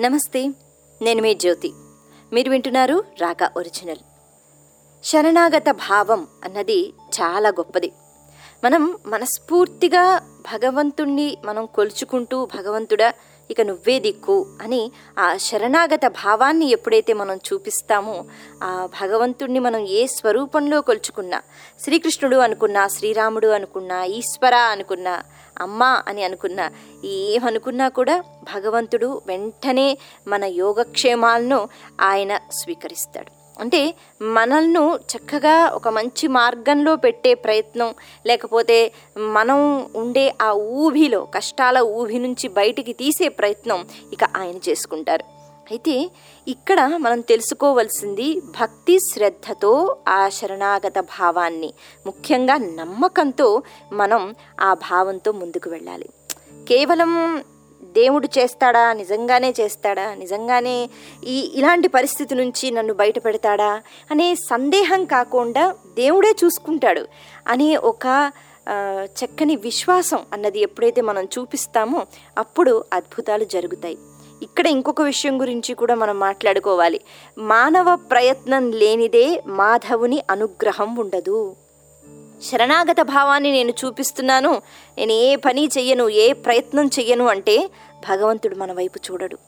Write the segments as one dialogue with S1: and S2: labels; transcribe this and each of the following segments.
S1: నమస్తే నేను మీ జ్యోతి. మీరు వింటున్నారు రాగా ఒరిజినల్. శరణాగత భావం అన్నది చాలా గొప్పది. మనం మనస్ఫూర్తిగా భగవంతుణ్ణి మనం కొలుచుకుంటూ భగవంతుడా ఇక నువ్వే దిక్కు అని ఆ శరణాగత భావాన్ని ఎప్పుడైతే మనం చూపిస్తామో ఆ భగవంతుణ్ణి మనం ఏ స్వరూపంలో కొలుచుకున్నా శ్రీకృష్ణుడు అనుకున్నా శ్రీరాముడు అనుకున్నా ఈశ్వర అనుకున్నా అమ్మ అని అనుకున్నా ఏమనుకున్నా కూడా భగవంతుడు వెంటనే మన యోగక్షేమాలను ఆయన స్వీకరిస్తాడు. అంటే మనల్ని చక్కగా ఒక మంచి మార్గంలో పెట్టే ప్రయత్నం లేకపోతే మనం ఉండే ఆ ఊబిలో కష్టాల ఊబి నుంచి బయటికి తీసే ప్రయత్నం ఇక ఆయన చేసుకుంటారు. అయితే ఇక్కడ మనం తెలుసుకోవలసింది భక్తి శ్రద్ధతో ఆ శరణాగత భావాన్ని ముఖ్యంగా నమ్మకంతో మనం ఆ భావంతో ముందుకు వెళ్ళాలి. కేవలం దేవుడు చేస్తాడా? నిజంగానే చేస్తాడా? నిజంగానే ఈ ఇలాంటి పరిస్థితి నుంచి నన్ను బయట పెడతాడా అనే సందేహం కాకుండా దేవుడే చూసుకుంటాడు అనే ఒక చక్కని విశ్వాసం అన్నది ఎప్పుడైతే మనం చూపిస్తామో అప్పుడు అద్భుతాలు జరుగుతాయి. ఇక్కడ ఇంకొక విషయం గురించి కూడా మనం మాట్లాడుకోవాలి. మానవ ప్రయత్నం లేనిదే మాధవుని అనుగ్రహం ఉండదు. శరణాగత భావాన్ని నేను చూపిస్తున్నాను. నేను ఏ పని చెయ్యను ఏ ప్రయత్నం చెయ్యను అంటే భగవంతుడు మన వైపు చూడడు.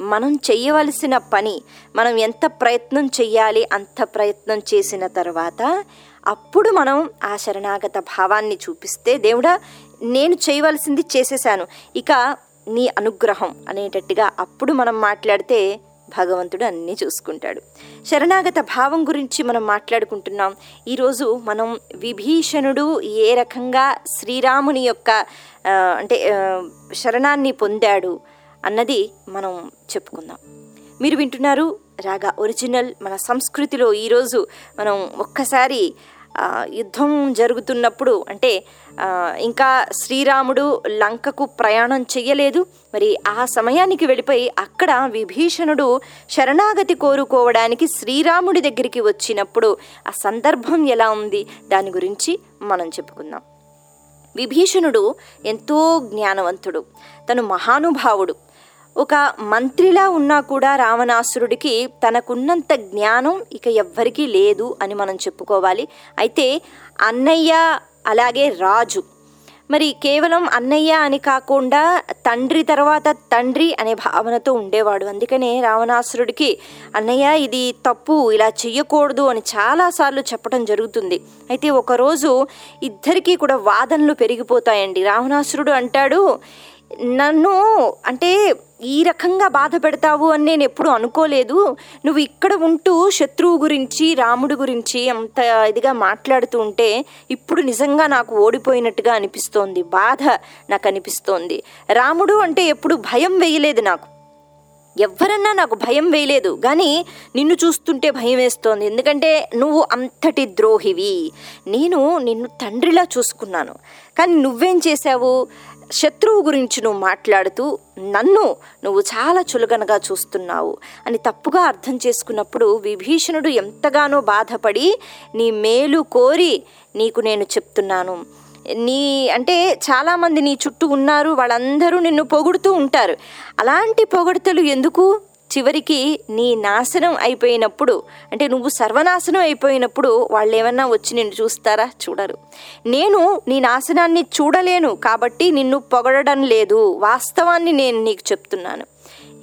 S1: మనం చెయ్యవలసిన పని మనం ఎంత ప్రయత్నం చెయ్యాలి అంత ప్రయత్నం చేసిన తర్వాత అప్పుడు మనం ఆ శరణాగత భావాన్ని చూపిస్తే దేవుడా నేను చేయవలసింది చేసేసాను ఇక నీ అనుగ్రహం అనేటట్టుగా అప్పుడు మనం మాట్లాడితే భగవంతుడు అన్నీ చూసుకుంటాడు. శరణాగత భావం గురించి మనం మాట్లాడుకుంటున్నాం. ఈరోజు మనం విభీషణుడు ఏ రకంగా శ్రీరాముని యొక్క అంటే శరణాన్ని పొందాడు అన్నది మనం చెప్పుకుందాం. మీరు వింటున్నారు రాగా ఒరిజినల్ మన సంస్కృతిలో ఈరోజు మనం ఒక్కసారి యుద్ధం జరుగుతున్నప్పుడు అంటే ఇంకా శ్రీరాముడు లంకకు ప్రయాణం చెయ్యలేదు. మరి ఆ సమయానికి వెళ్ళిపోయి అక్కడ విభీషణుడు శరణాగతి కోరుకోవడానికి శ్రీరాముడి దగ్గరికి వచ్చినప్పుడు ఆ సందర్భం ఎలా ఉంది? దాని గురించి మనం చెప్పుకుందాం. విభీషణుడు ఎంతో జ్ఞానవంతుడు. తను మహానుభావుడు. ఒక మంత్రిలా ఉన్నా కూడా రావణాసురుడికి తనకున్నంత జ్ఞానం ఇక ఎవ్వరికీ లేదు అని మనం చెప్పుకోవాలి. అయితే అన్నయ్య అలాగే రాజు. మరి కేవలం అన్నయ్య అని కాకుండా తండ్రి తర్వాత తండ్రి అనే భావనతో ఉండేవాడు. అందుకనే రావణాసురుడికి అన్నయ్య ఇది తప్పు ఇలా చెయ్యకూడదు అని చాలాసార్లు చెప్పడం జరుగుతుంది. అయితే ఒకరోజు ఇద్దరికీ కూడా వాదనలు పెరిగిపోతాయండి. రావణాసురుడు అంటాడు నన్ను అంటే ఈ రకంగా బాధ పెడతావు అని నేను ఎప్పుడు అనుకోలేదు. నువ్వు ఇక్కడ ఉంటూ శత్రువు గురించి రాముడి గురించి అంత ఇదిగా మాట్లాడుతూ ఉంటే ఇప్పుడు నిజంగా నాకు ఓడిపోయినట్టుగా అనిపిస్తోంది. బాధ నాకు అనిపిస్తోంది. రాముడు అంటే ఎప్పుడు భయం వేయలేదు నాకు. ఎవ్వరన్నా నాకు భయం వేయలేదు. కానీ నిన్ను చూస్తుంటే భయం వేస్తోంది. ఎందుకంటే నువ్వు అంతటి ద్రోహివి. నేను నిన్ను తండ్రిలా చూసుకున్నాను. కానీ నువ్వేం చేశావు? శత్రువు గురించి నువ్వు మాట్లాడుతూ నన్ను నువ్వు చాలా చులకనగా చూస్తున్నావు అని తప్పుగా అర్థం చేసుకున్నప్పుడు విభీషణుడు ఎంతగానో బాధపడి నీ మేలు కోరి నీకు నేను చెప్తున్నాను. నీ అంటే చాలామంది నీ చుట్టూ ఉన్నారు వాళ్ళందరూ నిన్ను పొగుడుతూ ఉంటారు. అలాంటి పొగడతలు ఎందుకు? చివరికి నీ నాశనం అయిపోయినప్పుడు అంటే నువ్వు సర్వనాశనం అయిపోయినప్పుడు వాళ్ళు ఏమన్నా వచ్చి నిన్ను చూస్తారా? చూడరు. నేను నీ నాశనాన్ని చూడలేను కాబట్టి నిన్ను పొగడడం లేదు. వాస్తవాన్ని నేను నీకు చెప్తున్నాను.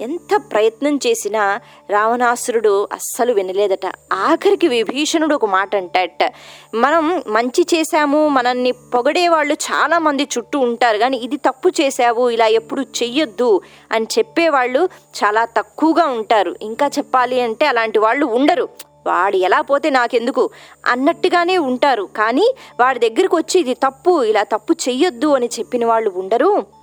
S1: ఎంత ప్రయత్నం చేసినా రావణాసురుడు అస్సలు వినలేదట. ఆఖరికి విభీషణుడు ఒక మాట అంటాడట. మనం మంచి చేశాము మనల్ని పొగడే వాళ్ళు చాలామంది చుట్టూ ఉంటారు కానీ ఇది తప్పు చేశావు ఇలా ఎప్పుడు చెయ్యొద్దు అని చెప్పేవాళ్ళు చాలా తక్కువగా ఉంటారు. ఇంకా చెప్పాలి అంటే అలాంటి వాళ్ళు ఉండరు. వాడు ఎలా పోతే నాకెందుకు? అన్నట్టుగానే ఉంటారు. కానీ వాడి దగ్గరికి వచ్చి ఇది తప్పు ఇలా తప్పు చెయ్యొద్దు అని చెప్పిన వాళ్ళు ఉండరు.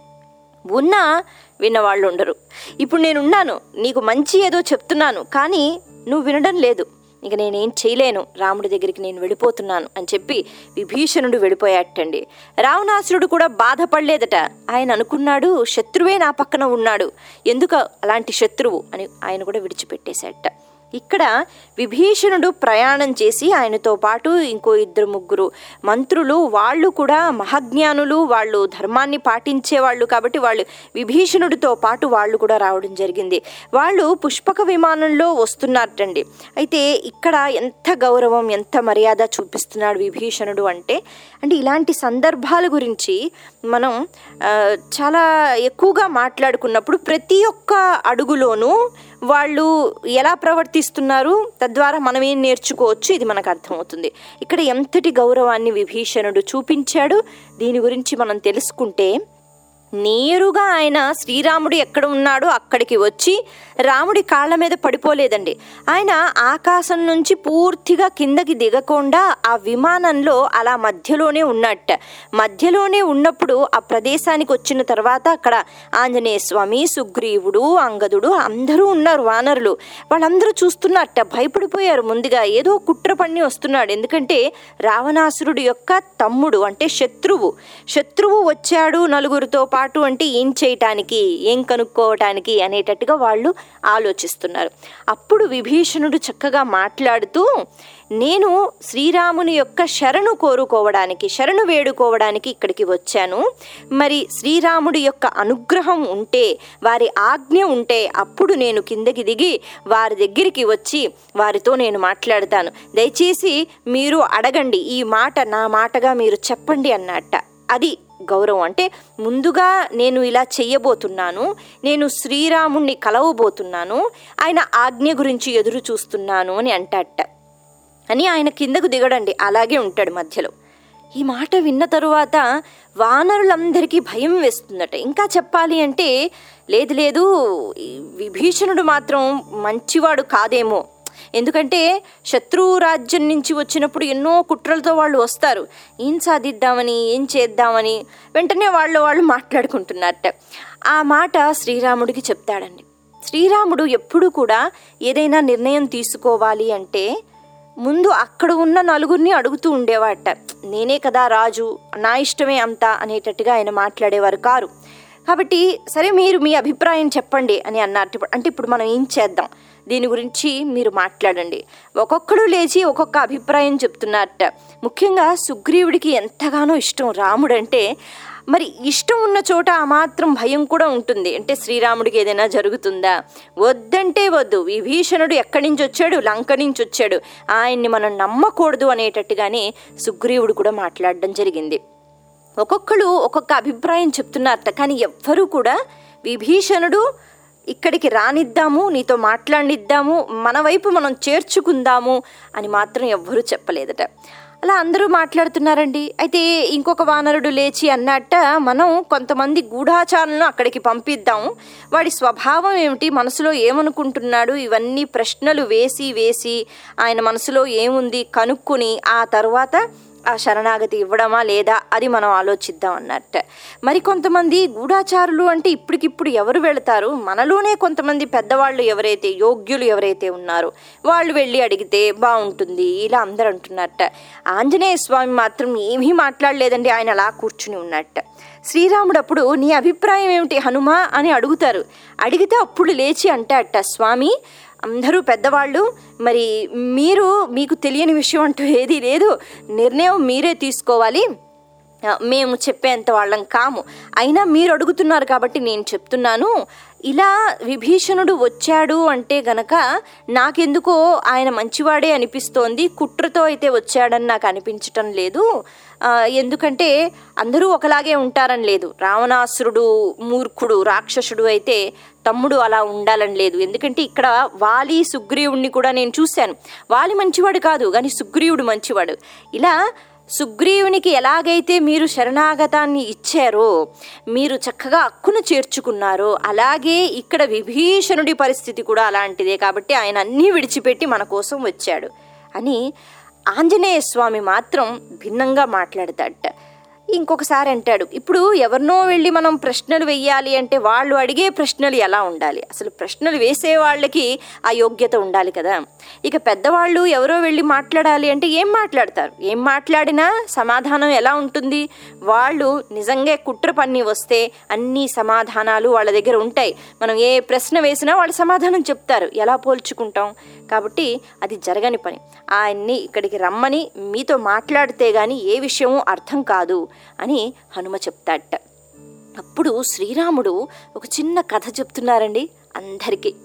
S1: ఉన్నా విన్నవాళ్ళు ఉండరు ఇప్పుడు నేనున్నాను నీకు మంచి ఏదో చెప్తున్నాను కానీ నువ్వు వినడం లేదు. ఇక నేనేం చేయలేను రాముడి దగ్గరికి నేను వెళ్ళిపోతున్నాను అని చెప్పి విభీషణుడు వెళ్ళిపోయాటండి రావణాసురుడు కూడా బాధపడలేదట. ఆయన అనుకున్నాడు శత్రువే నా పక్కన ఉన్నాడు. ఎందుకు అలాంటి శత్రువు అని ఆయన కూడా విడిచిపెట్టేశాట ఇక్కడ విభీషణుడు ప్రయాణం చేసి ఆయనతో పాటు ఇంకో ఇద్దరు ముగ్గురు మంత్రులు వాళ్ళు కూడా మహాజ్ఞానులు వాళ్ళు ధర్మాన్ని పాటించే వాళ్ళు కాబట్టి వాళ్ళు విభీషణుడితో పాటు వాళ్ళు కూడా రావడం జరిగింది. వాళ్ళు పుష్పక విమానంలో వస్తున్నారటండి. అయితే ఇక్కడ ఎంత గౌరవం ఎంత మర్యాద చూపిస్తున్నాడు విభీషణుడు అంటే అంటే ఇలాంటి సందర్భాల గురించి మనం చాలా ఎక్కువగా మాట్లాడుకున్నప్పుడు ప్రతి ఒక్క అడుగులోనూ వాళ్ళు ఎలా ప్రవర్తిస్తున్నారు తద్వారా మనం ఏం నేర్చుకోవచ్చు ఇది మనకు అర్థమవుతుంది. ఇక్కడ ఎంతటి గౌరవాన్ని విభీషణుడు చూపించాడు దీని గురించి మనం తెలుసుకుంటే నేరుగా ఆయన శ్రీరాముడు ఎక్కడ ఉన్నాడో అక్కడికి వచ్చి రాముడి కాళ్ళ మీద పడిపోలేదండి. ఆయన ఆకాశం నుంచి పూర్తిగా కిందకి దిగకుండా ఆ విమానంలో అలా మధ్యలోనే ఉన్నట్ట. మధ్యలోనే ఉన్నప్పుడు ఆ ప్రదేశానికి వచ్చిన తర్వాత అక్కడ ఆంజనేయ స్వామి సుగ్రీవుడు అంగదుడు అందరూ ఉన్నారు వానరులు. వాళ్ళందరూ చూస్తున్నట్ట భయపడిపోయారు. ముందుగా ఏదో కుట్ర పన్ని వస్తున్నాడు. ఎందుకంటే రావణాసురుడు యొక్క తమ్ముడు అంటే శత్రువు. శత్రువు వచ్చాడు నలుగురితో పాటు అంటే ఏం చేయటానికి ఏం కనుక్కోవటానికి అనేటట్టుగా వాళ్ళు ఆలోచిస్తున్నారు. అప్పుడు విభీషణుడు చక్కగా మాట్లాడుతూ నేను శ్రీరాముని యొక్క శరణు కోరుకోవడానికి శరణు వేడుకోవడానికి ఇక్కడికి వచ్చాను. మరి శ్రీరాముడి యొక్క అనుగ్రహం ఉంటే వారి ఆజ్ఞ ఉంటే అప్పుడు నేను కిందకి దిగి వారి దగ్గరికి వచ్చి వారితో నేను మాట్లాడతాను. దయచేసి మీరు అడగండి ఈ మాట నా మాటగా మీరు చెప్పండి అన్నట్ట. అది గౌరవం. అంటే ముందుగా నేను ఇలా చెయ్యబోతున్నాను నేను శ్రీరాముణ్ణి కలవబోతున్నాను ఆయన ఆజ్ఞ గురించి ఎదురు చూస్తున్నాను అని అంటట అని ఆయన కిందకు దిగడండి అలాగే ఉంటాడు మధ్యలో. ఈ మాట విన్న తరువాత వానరులందరికీ భయం వేస్తుందట. ఇంకా చెప్పాలి అంటే లేదు లేదు విభీషణుడు మాత్రం మంచివాడు కాదేమో ఎందుకంటే శత్రువు రాజ్యం నుంచి వచ్చినప్పుడు ఎన్నో కుట్రలతో వాళ్ళు వస్తారు. ఏం సాధిద్దామని ఏం చేద్దామని వెంటనే వాళ్ళు వాళ్ళు మాట్లాడుకుంటున్నారట. ఆ మాట శ్రీరాముడికి చెప్తాడండి. శ్రీరాముడు ఎప్పుడు కూడా ఏదైనా నిర్ణయం తీసుకోవాలి అంటే ముందు అక్కడ ఉన్న నలుగురిని అడుగుతూ ఉండేవాట. నేనే కదా రాజు నా ఇష్టమే అంతా అనేటట్టుగా ఆయన మాట్లాడేవారు కారు. కాబట్టి సరే మీరు మీ అభిప్రాయం చెప్పండి అని అన్నారు. అంటే ఇప్పుడు మనం ఏం చేద్దాం? దీని గురించి మీరు మాట్లాడండి. ఒక్కొక్కడు లేచి ఒక్కొక్క అభిప్రాయం చెప్తున్నారట. ముఖ్యంగా సుగ్రీవుడికి ఎంతగానో ఇష్టం రాముడంటే మరి ఇష్టం ఉన్న చోట ఆ మాత్రం భయం కూడా ఉంటుంది. అంటే శ్రీరాముడికి ఏదైనా జరుగుతుందా? వద్దంటే వద్దు. విభీషణుడు ఎక్కడి నుంచి వచ్చాడు? లంక నుంచి వచ్చాడు. ఆయన్ని మనం నమ్మకూడదు అనేటట్టుగానే సుగ్రీవుడు కూడా మాట్లాడడం జరిగింది. ఒక్కొక్కరు ఒక్కొక్క అభిప్రాయం చెప్తున్నారట. కానీ ఎవ్వరూ కూడా విభీషణుడు ఇక్కడికి రానిద్దాము నీతో మాట్లాడిద్దాము మన వైపు మనం చేర్చుకుందాము అని మాత్రం ఎవ్వరూ చెప్పలేదట. అలా అందరూ మాట్లాడుతున్నారండి. అయితే ఇంకొక వానరుడు లేచి అన్నట్ట మనం కొంతమంది గూఢాచారులను అక్కడికి పంపిద్దాం. వాడి స్వభావం ఏమిటి? మనసులో ఏమనుకుంటున్నాడు? ఇవన్నీ ప్రశ్నలు వేసి వేసి ఆయన మనసులో ఏముంది? కనుక్కుని ఆ తర్వాత ఆ శరణాగతి ఇవ్వడమా లేదా అది మనం ఆలోచిద్దాం అన్నట్ట. మరి కొంతమంది గూఢాచారులు అంటే ఇప్పటికిప్పుడు ఎవరు వెళతారు? మనలోనే కొంతమంది పెద్దవాళ్ళు ఎవరైతే యోగ్యులు ఎవరైతే ఉన్నారో వాళ్ళు వెళ్ళి అడిగితే బాగుంటుంది ఇలా అందరూ అంటున్నట్ట. ఆంజనేయ స్వామి మాత్రం ఏమీ మాట్లాడలేదండి ఆయన అలా కూర్చుని ఉన్నట్ట. శ్రీరాముడు అప్పుడు నీ అభిప్రాయం ఏమిటి హనుమా? అని అడుగుతారు. అడిగితే అప్పుడు లేచి అంటాట స్వామి అందరూ పెద్దవాళ్ళు. మరి మీరు మీకు తెలియని విషయం అంటూ ఏదీ లేదు. నిర్ణయం మీరే తీసుకోవాలి. మేము చెప్పేంత వాళ్ళం కాము. అయినా మీరు అడుగుతున్నారు కాబట్టి నేను చెప్తున్నాను. ఇలా విభీషణుడు వచ్చాడు అంటే గనక నాకెందుకో ఆయన మంచివాడే అనిపిస్తోంది. కుట్రతో అయితే వచ్చాడని నాకు అనిపించటం లేదు. ఎందుకంటే అందరూ ఒకలాగే ఉంటారని లేదు. రావణాసురుడు మూర్ఖుడు రాక్షసుడు అయితే తమ్ముడు అలా ఉండాలని లేదు. ఎందుకంటే ఇక్కడ వాలి సుగ్రీవుడిని కూడా నేను చూశాను. వాలి మంచివాడు కాదు కానీ సుగ్రీవుడు మంచివాడు. ఇలా సుగ్రీవునికి ఎలాగైతే మీరు శరణాగతాన్ని ఇచ్చారో మీరు చక్కగా అక్కును చేర్చుకున్నారో అలాగే ఇక్కడ విభీషణుడి పరిస్థితి కూడా అలాంటిదే కాబట్టి ఆయన అన్నీ విడిచిపెట్టి మన కోసం వచ్చాడు అని ఆంజనేయ స్వామి మాత్రం భిన్నంగా మాట్లాడతాడట. ఇంకొకసారి అంటాడు ఇప్పుడు ఎవరినో వెళ్ళి మనం ప్రశ్నలు వెయ్యాలి అంటే వాళ్ళు అడిగే ప్రశ్నలు ఎలా ఉండాలి? అసలు ప్రశ్నలు వేసే వాళ్ళకి ఆ యోగ్యత ఉండాలి కదా. ఇక పెద్దవాళ్ళు ఎవరో వెళ్ళి మాట్లాడాలి అంటే ఏం మాట్లాడతారు? ఏం మాట్లాడినా సమాధానం ఎలా ఉంటుంది? వాళ్ళు నిజంగా కుట్ర పన్ని వస్తే అన్ని సమాధానాలు వాళ్ళ దగ్గర ఉంటాయి. మనం ఏ ప్రశ్న వేసినా వాళ్ళు సమాధానం చెప్తారు. ఎలా పోల్చుకుంటాం? కాబట్టి అది జరగని పని. ఆయన్ని ఇక్కడికి రమ్మని మీతో మాట్లాడితే గాని ఏ విషయమూ అర్థం కాదు. అని హనుమ చెప్తాడట. అప్పుడు శ్రీరాముడు ఒక చిన్న కథ చెప్తున్నారండి అందరికీ.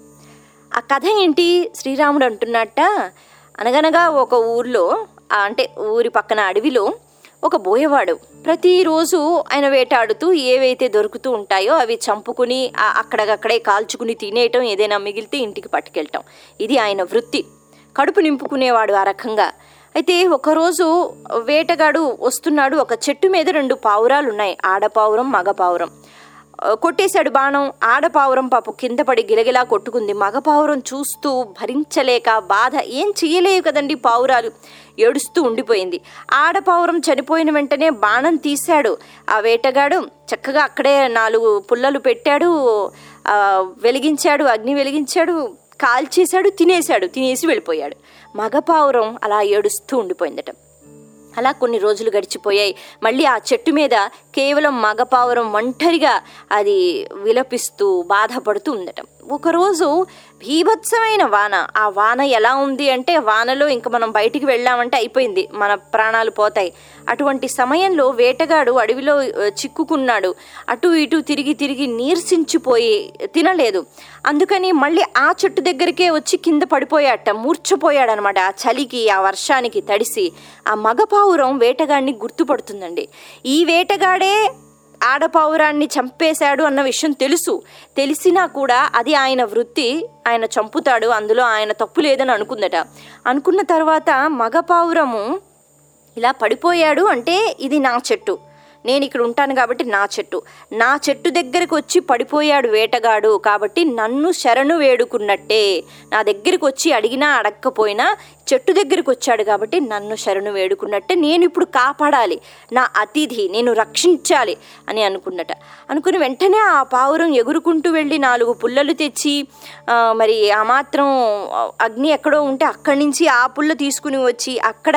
S1: ఆ కథ ఏంటి? శ్రీరాముడు అంటున్నట్ట అనగనగా ఒక ఊర్లో అంటే ఊరి పక్కన అడవిలో ఒక బోయవాడు ప్రతిరోజు ఆయన వేటాడుతూ ఏవైతే దొరుకుతూ ఉంటాయో అవి చంపుకుని ఆ అక్కడక్కడే కాల్చుకుని తినేయటం ఏదైనా మిగిలితే ఇంటికి పట్టుకెళ్ళటం. ఇది ఆయన వృత్తి. కడుపు నింపుకునేవాడు ఆ రకంగా. అయితే ఒకరోజు వేటగాడు వస్తున్నాడు. ఒక చెట్టు మీద రెండు పావురాలు ఉన్నాయి ఆడపావురం మగ పావురం కొట్టేశాడు బాణం. ఆడపావురం పాప కింద పడి గిలగిలా కొట్టుకుంది. మగపావురం చూస్తూ భరించలేక బాధ ఏం చేయలేవు కదండి పావురాలు! ఏడుస్తూ ఉండిపోయింది. ఆడపావురం చనిపోయిన వెంటనే బాణం తీశాడు. ఆ వేటగాడు చక్కగా అక్కడే నాలుగు పుల్లలు పెట్టాడు. వెలిగించాడు అగ్ని వెలిగించాడు. కాల్చేశాడు తినేశాడు తినేసి వెళ్ళిపోయాడు. మగపావురం అలా ఏడుస్తూ ఉండిపోయిందట. అలా కొన్ని రోజులు గడిచిపోయాయి. మళ్ళీ ఆ చెట్టు మీద కేవలం మగపావురం ఒంటరిగా అది విలపిస్తూ బాధపడుతూ ఉండటం ఒకరోజు భీభత్సమైన వాన. ఆ వాన ఎలా ఉంది అంటే వానలో ఇంకా మనం బయటికి వెళ్ళామంటే అయిపోయింది. మన ప్రాణాలు పోతాయి. అటువంటి సమయంలో వేటగాడు అడవిలో చిక్కుకున్నాడు. అటు ఇటు తిరిగి తిరిగి నీర్సించిపోయి తినలేదు. అందుకని మళ్ళీ ఆ చెట్టు దగ్గరికే వచ్చి కింద పడిపోయాట మూర్చపోయాడనమాట ఆ చలికి ఆ వర్షానికి తడిసి. ఆ మగపావురం వేటగాడిని గుర్తుపడుతుందండి. ఈ వేటగాడే ఆడపావురాన్ని చంపేశాడు అన్న విషయం తెలుసు. తెలిసినా కూడా అది ఆయన వృత్తి ఆయన చంపుతాడు అందులో ఆయన తప్పు లేదని అనుకుందట. అనుకున్న తర్వాత మగపావురము ఇలా పడిపోయాడు అంటే ఇది నా చెట్టు. నేను ఇక్కడ ఉంటాను కాబట్టి నా చెట్టు. నా చెట్టు దగ్గరకు వచ్చి పడిపోయాడు వేటగాడు కాబట్టి నన్ను శరణు వేడుకున్నట్టే. నా దగ్గరికి వచ్చి అడిగినా అడగకపోయినా చెట్టు దగ్గరికి వచ్చాడు కాబట్టి నన్ను శరణు వేడుకున్నట్టే నేను ఇప్పుడు కాపాడాలి. నా అతిథి నేను రక్షించాలి అని అనుకున్నట. అనుకుని వెంటనే ఆ పావురం ఎగురుకుంటూ వెళ్ళి నాలుగు పుల్లలు తెచ్చి మరి ఆ మాత్రం అగ్ని ఎక్కడో ఉంటే అక్కడి నుంచి ఆ పుల్ల తీసుకుని వచ్చి అక్కడ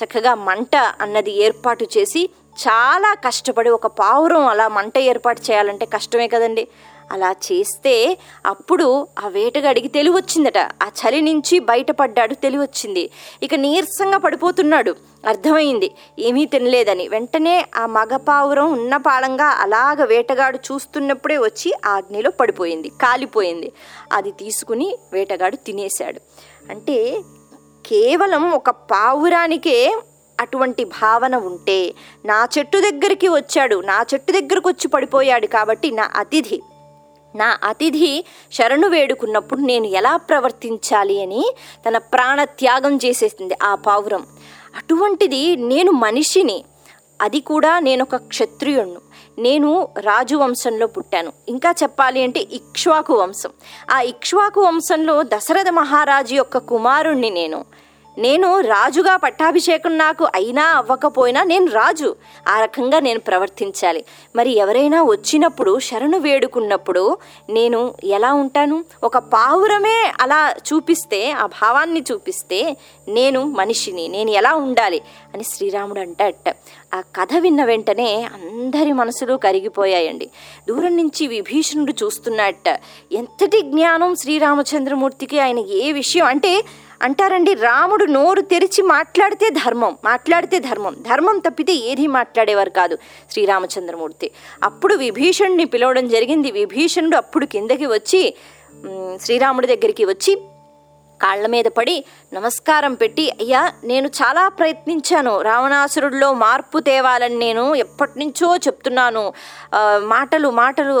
S1: చక్కగా మంట అన్నది ఏర్పాటు చేసి చాలా కష్టపడి ఒక పావురం అలా మంట ఏర్పాటు చేయాలంటే కష్టమే కదండి. అలా చేస్తే అప్పుడు ఆ వేటగాడికి తెలివి వచ్చిందట ఆ చలి నుంచి బయటపడ్డాడు తెలివి వచ్చింది ఇక నీరసంగా పడిపోతున్నాడు. అర్థమైంది. ఏమీ తినలేదని. వెంటనే ఆ మగ పావురం ఉన్న పాలంగా అలాగ వేటగాడు చూస్తున్నప్పుడే వచ్చి ఆ అగ్నిలో పడిపోయింది. కాలిపోయింది. అది తీసుకుని వేటగాడు తినేశాడు. అంటే కేవలం ఒక పావురానికే అటువంటి భావన ఉంటే నా చెట్టు దగ్గరికి వచ్చాడు. నా చెట్టు దగ్గరకు వచ్చి పడిపోయాడు కాబట్టి నా అతిథి. నా అతిథి శరణు వేడుకున్నప్పుడు నేను ఎలా ప్రవర్తించాలి అని తన ప్రాణ త్యాగం చేసేసింది ఆ పావురం. అటువంటిది నేను మనిషిని అది కూడా నేను ఒక క్షత్రియుణ్ణు. నేను రాజు వంశంలో పుట్టాను. ఇంకా చెప్పాలి అంటే ఇక్ష్వాకు వంశం. ఆ ఇక్ష్వాకు వంశంలో దశరథ మహారాజు యొక్క కుమారుణ్ణి నేను. నేను రాజుగా పట్టాభిషేకం నాకు అయినా అవ్వకపోయినా నేను రాజు. ఆ రకంగా నేను ప్రవర్తించాలి. మరి ఎవరైనా వచ్చినప్పుడు శరణు వేడుకున్నప్పుడు నేను ఎలా ఉంటాను? ఒక పావురమే అలా చూపిస్తే ఆ భావాన్ని చూపిస్తే నేను మనిషిని నేను ఎలా ఉండాలి? అని శ్రీరాముడు అంటాడట ఆ కథ విన్న వెంటనే అందరి మనసులు కరిగిపోయాయండి. దూరం నుంచి విభీషణుడు చూస్తున్నట్ట ఎంతటి జ్ఞానం శ్రీరామచంద్రమూర్తికి ఆయన ఏ విషయం? అంటే అంటారండి రాముడు నోరు తెరిచి మాట్లాడితే ధర్మం మాట్లాడితే ధర్మం ధర్మం తప్పితే ఏది మాట్లాడేవారు కాదు శ్రీరామచంద్రమూర్తి. అప్పుడు విభీషణుని పిలవడం జరిగింది. విభీషణుడు అప్పుడు కిందకి వచ్చి శ్రీరాముడి దగ్గరికి వచ్చి కాళ్ళ మీద పడి నమస్కారం పెట్టి అయ్యా నేను చాలా ప్రయత్నించాను. రావణాసురుడిలో మార్పు తేవాలని నేను ఎప్పటి నుంచో చెప్తున్నాను మాటలు మాటలు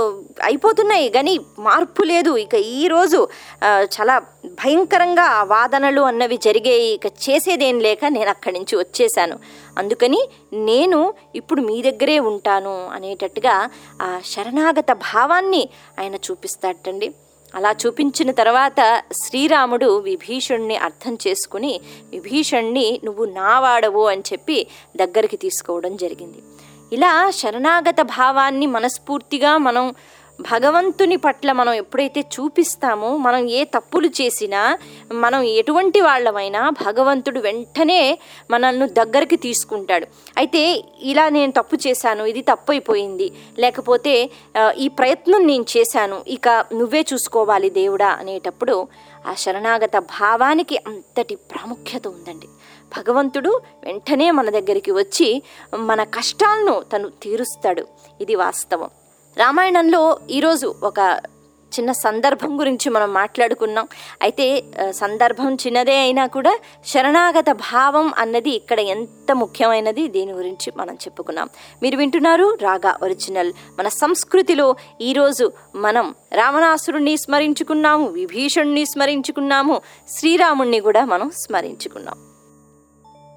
S1: అయిపోతున్నాయి కానీ మార్పు లేదు. ఇక ఈరోజు చాలా భయంకరంగా వాదనలు అన్నవి జరిగాయి. ఇక చేసేదేం లేక నేను అక్కడి నుంచి వచ్చేసాను అందుకని నేను ఇప్పుడు మీ దగ్గరే ఉంటాను అనేటట్టుగా ఆ శరణాగత భావాన్ని ఆయన చూపిస్తాటండి అలా చూపించిన తర్వాత శ్రీరాముడు విభీషణ్ణి అర్థం చేసుకుని విభీషణ్ణి నువ్వు నావాడవు అని చెప్పి దగ్గరికి తీసుకోవడం జరిగింది. ఇలా శరణాగత భావాన్ని మనస్ఫూర్తిగా మనం భగవంతుని పట్ల మనం ఎప్పుడైతే చూపిస్తామో మనం ఏ తప్పులు చేసినా మనం ఎటువంటి వాళ్ళమైనా భగవంతుడు వెంటనే మనల్ని దగ్గరికి తీసుకుంటాడు. అయితే ఇలా నేను తప్పు చేశాను ఇది తప్పు అయిపోయింది లేకపోతే ఈ ప్రయత్నం నేను చేశాను ఇక నువ్వే చూసుకోవాలి దేవుడా అనేటప్పుడు ఆ శరణాగత భావానికి అంతటి ప్రాముఖ్యత ఉందండి. భగవంతుడు వెంటనే మన దగ్గరికి వచ్చి మన కష్టాలను తను తీరుస్తాడు. ఇది వాస్తవం. రామాయణంలో ఈరోజు ఒక చిన్న సందర్భం గురించి మనం మాట్లాడుకున్నాం. అయితే సందర్భం చిన్నదే అయినా కూడా శరణాగత భావం అన్నది ఇక్కడ ఎంత ముఖ్యమైనది దీని గురించి మనం చెప్పుకున్నాం. మీరు వింటున్నారు రాగా ఒరిజినల్. మన సంస్కృతిలో ఈరోజు మనం రావణాసురుణ్ణి స్మరించుకున్నాము విభీషణ్ణి స్మరించుకున్నాము శ్రీరాముణ్ణి కూడా మనం స్మరించుకున్నాం.